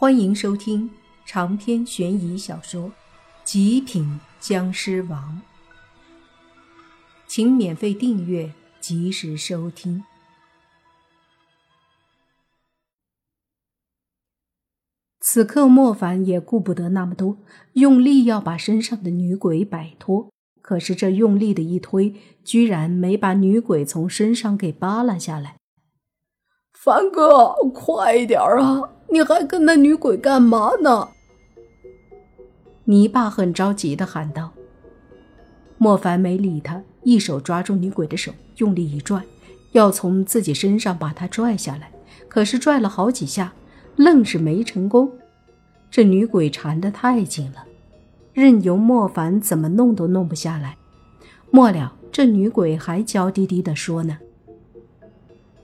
欢迎收听长篇悬疑小说《极品僵尸王》，请免费订阅，及时收听。此刻，莫凡也顾不得那么多，用力要把身上的女鬼摆脱。可是这用力的一推，居然没把女鬼从身上给扒拉下来。凡哥，快点儿啊！你还跟那女鬼干嘛呢？泥巴很着急的喊道。莫凡没理他，一手抓住女鬼的手，用力一拽，要从自己身上把她拽下来。可是拽了好几下，愣是没成功。这女鬼缠得太紧了，任由莫凡怎么弄都弄不下来。末了，这女鬼还娇滴滴的说呢。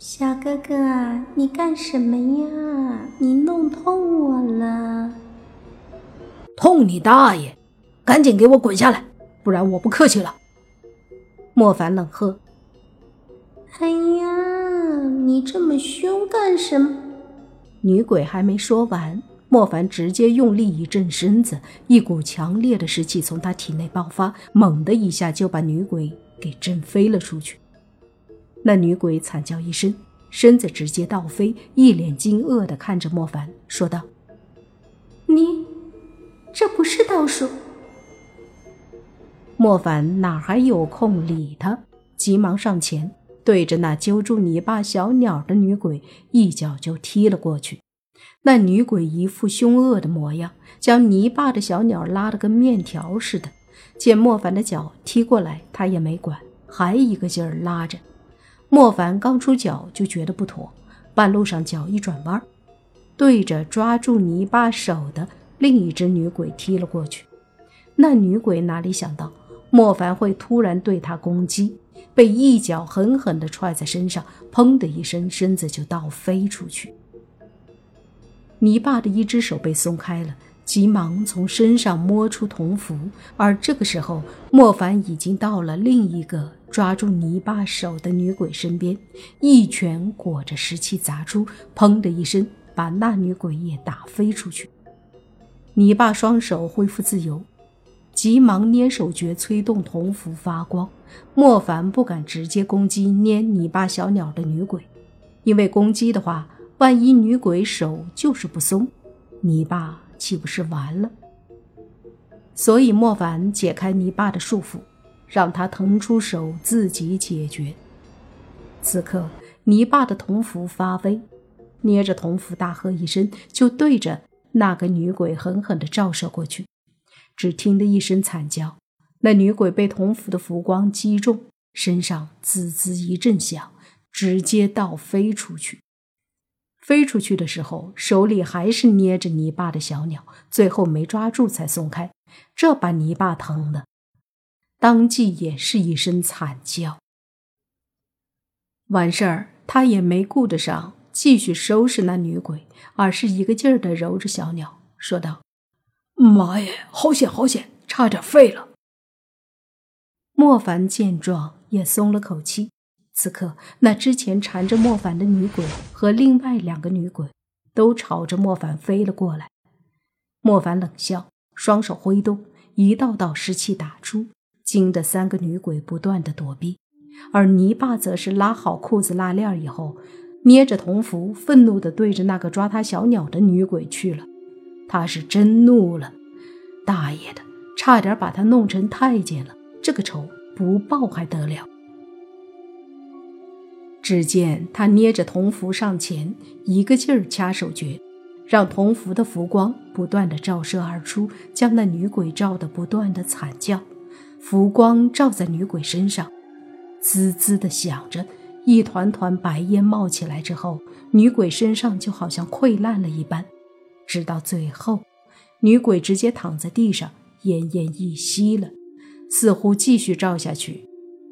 小哥哥，你干什么呀？你弄痛我了！痛你大爷！赶紧给我滚下来，不然我不客气了！莫凡冷喝。哎呀，你这么凶干什么？女鬼还没说完，莫凡直接用力一震身子，一股强烈的湿气从他体内爆发，猛的一下就把女鬼给震飞了出去。那女鬼惨叫一声，身子直接倒飞，一脸惊愕地看着莫凡，说道：“你，这不是倒数。”莫凡哪还有空理他，急忙上前，对着那揪住泥巴小鸟的女鬼一脚就踢了过去。那女鬼一副凶恶的模样，将泥巴的小鸟拉得跟面条似的。见莫凡的脚踢过来，他也没管，还一个劲儿拉着。莫凡刚出脚就觉得不妥，半路上脚一转弯，对着抓住泥巴手的另一只女鬼踢了过去。那女鬼哪里想到莫凡会突然对她攻击，被一脚狠狠地踹在身上，砰的一声，身子就倒飞出去。泥巴的一只手被松开了，急忙从身上摸出铜符，而这个时候，莫凡已经到了另一个。抓住泥巴手的女鬼身边，一拳裹着石气砸出，砰的一声，把那女鬼也打飞出去。泥巴双手恢复自由，急忙捏手诀催动铜符发光。莫凡不敢直接攻击捏泥巴小鸟的女鬼，因为攻击的话，万一女鬼手就是不松，泥巴岂不是完了？所以莫凡解开泥巴的束缚。让他腾出手自己解决。此刻，泥巴的铜符发威，捏着铜符大喝一声，就对着那个女鬼狠狠地照射过去。只听得一声惨叫，那女鬼被铜符的符光击中，身上滋滋一阵响，直接倒飞出去。飞出去的时候，手里还是捏着泥巴的小鸟，最后没抓住才松开，这把泥巴疼的。当即也是一声惨叫。完事儿，他也没顾得上继续收拾那女鬼，而是一个劲儿的揉着小鸟，说道：“妈呀，好险好险，差点废了。”莫凡见状也松了口气。此刻，那之前缠着莫凡的女鬼和另外两个女鬼都朝着莫凡飞了过来。莫凡冷笑，双手挥动，一道道湿气打出。惊得三个女鬼不断的躲避，而泥巴则是拉好裤子拉链以后，捏着铜符，愤怒的对着那个抓他小鸟的女鬼去了。他是真怒了，大爷的，差点把他弄成太监了，这个仇不报还得了？只见他捏着铜符上前，一个劲儿掐手诀，让铜符的符光不断的照射而出，将那女鬼照得不断的惨叫。浮光照在女鬼身上，滋滋的响着，一团团白烟冒起来之后，女鬼身上就好像溃烂了一般。直到最后，女鬼直接躺在地上，奄奄一息了，似乎继续照下去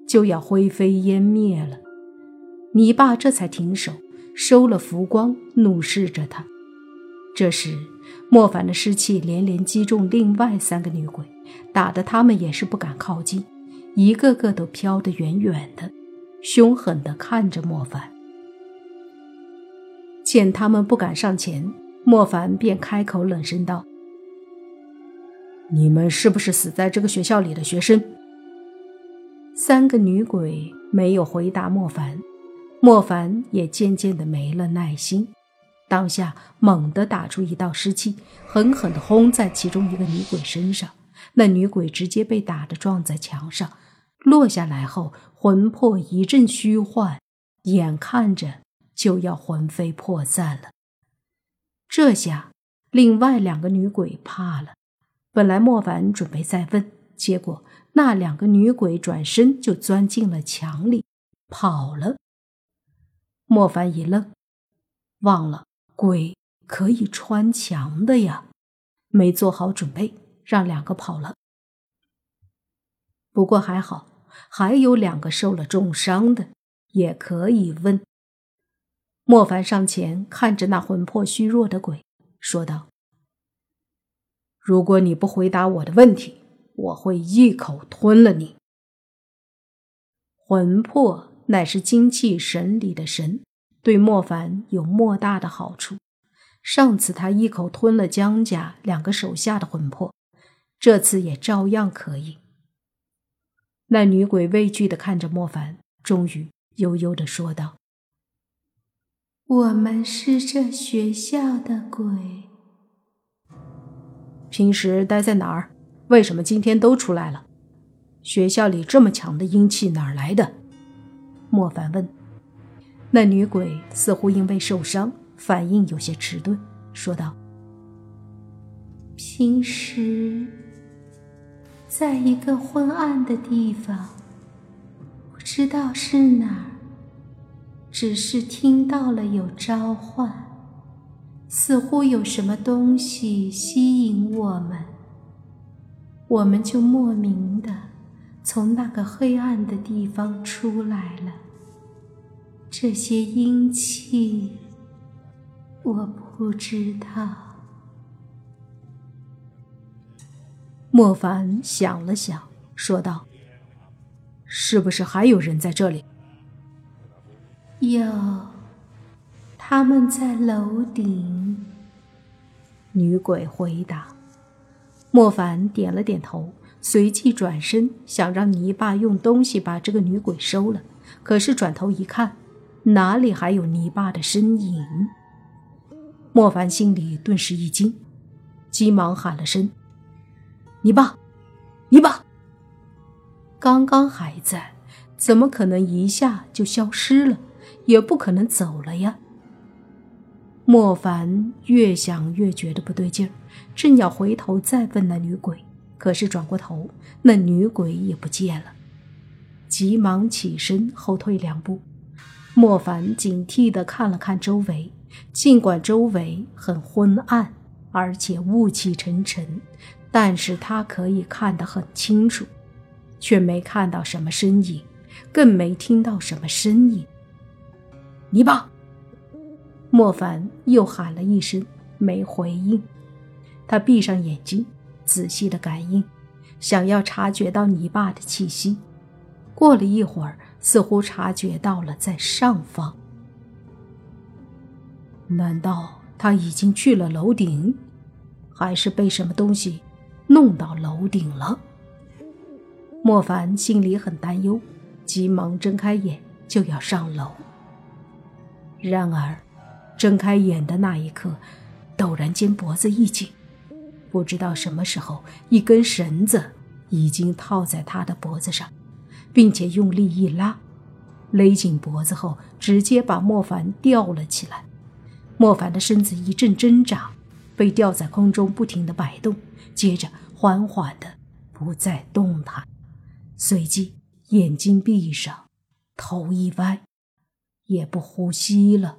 就要灰飞烟灭了。你爸这才停手，收了浮光，怒视着他。这时，莫凡的尸气连连击中另外三个女鬼。打得他们也是不敢靠近，一个个都飘得远远的，凶狠地看着莫凡。见他们不敢上前，莫凡便开口冷声道：“你们是不是死在这个学校里的学生？”三个女鬼没有回答莫凡，莫凡也渐渐的没了耐心，当下猛地打出一道湿气，狠狠的轰在其中一个女鬼身上，那女鬼直接被打得撞在墙上，落下来后魂魄一阵虚幻，眼看着就要魂飞魄散了。这下，另外两个女鬼怕了，本来莫凡准备再问，结果。那两个女鬼转身就钻进了墙里，跑了。莫凡一愣，忘了鬼可以穿墙的呀，没做好准备，让两个跑了。不过还好，还有两个受了重伤的，也可以问。莫凡上前看着那魂魄虚弱的鬼，说道：“如果你不回答我的问题。”我会一口吞了你。魂魄乃是精气神里的神，对莫凡有莫大的好处。上次他一口吞了江家两个手下的魂魄，这次也照样可以。那女鬼畏惧的看着莫凡，终于悠悠的说道：“我们是这学校的鬼。平时待在哪儿？”为什么今天都出来了？学校里这么强的阴气哪儿来的？莫凡问。那女鬼似乎因为受伤，反应有些迟钝，说道：“平时在一个昏暗的地方，不知道是哪儿，只是听到了有召唤，似乎有什么东西吸引我们。”我们就莫名的从那个黑暗的地方出来了。这些阴气，我不知道。莫凡想了想，说道：“是不是还有人在这里？”有，他们在楼顶。女鬼回答。莫凡点了点头，随即转身想让泥巴用东西把这个女鬼收了。可是转头一看，哪里还有泥巴的身影？莫凡心里顿时一惊，急忙喊了声：“泥巴，泥巴！”刚刚还在，怎么可能一下就消失了？也不可能走了呀！莫凡越想越觉得不对劲儿。正要回头再问那女鬼，可是转过头，那女鬼也不见了。急忙起身后退两步，莫凡警惕地看了看周围，尽管周围很昏暗，而且雾气沉沉，但是他可以看得很清楚，却没看到什么身影，更没听到什么声音。泥巴！莫凡又喊了一声，没回应。他闭上眼睛，仔细的感应，想要察觉到泥巴的气息。过了一会儿，似乎察觉到了在上方。难道他已经去了楼顶，还是被什么东西弄到楼顶了？莫凡心里很担忧，急忙睁开眼就要上楼。然而，睁开眼的那一刻，陡然间脖子一紧。不知道什么时候，一根绳子已经套在他的脖子上，并且用力一拉，勒紧脖子后，直接把莫凡吊了起来。莫凡的身子一阵挣扎，被吊在空中，不停的摆动，接着缓缓的不再动弹，随即眼睛闭上，头一歪，也不呼吸了。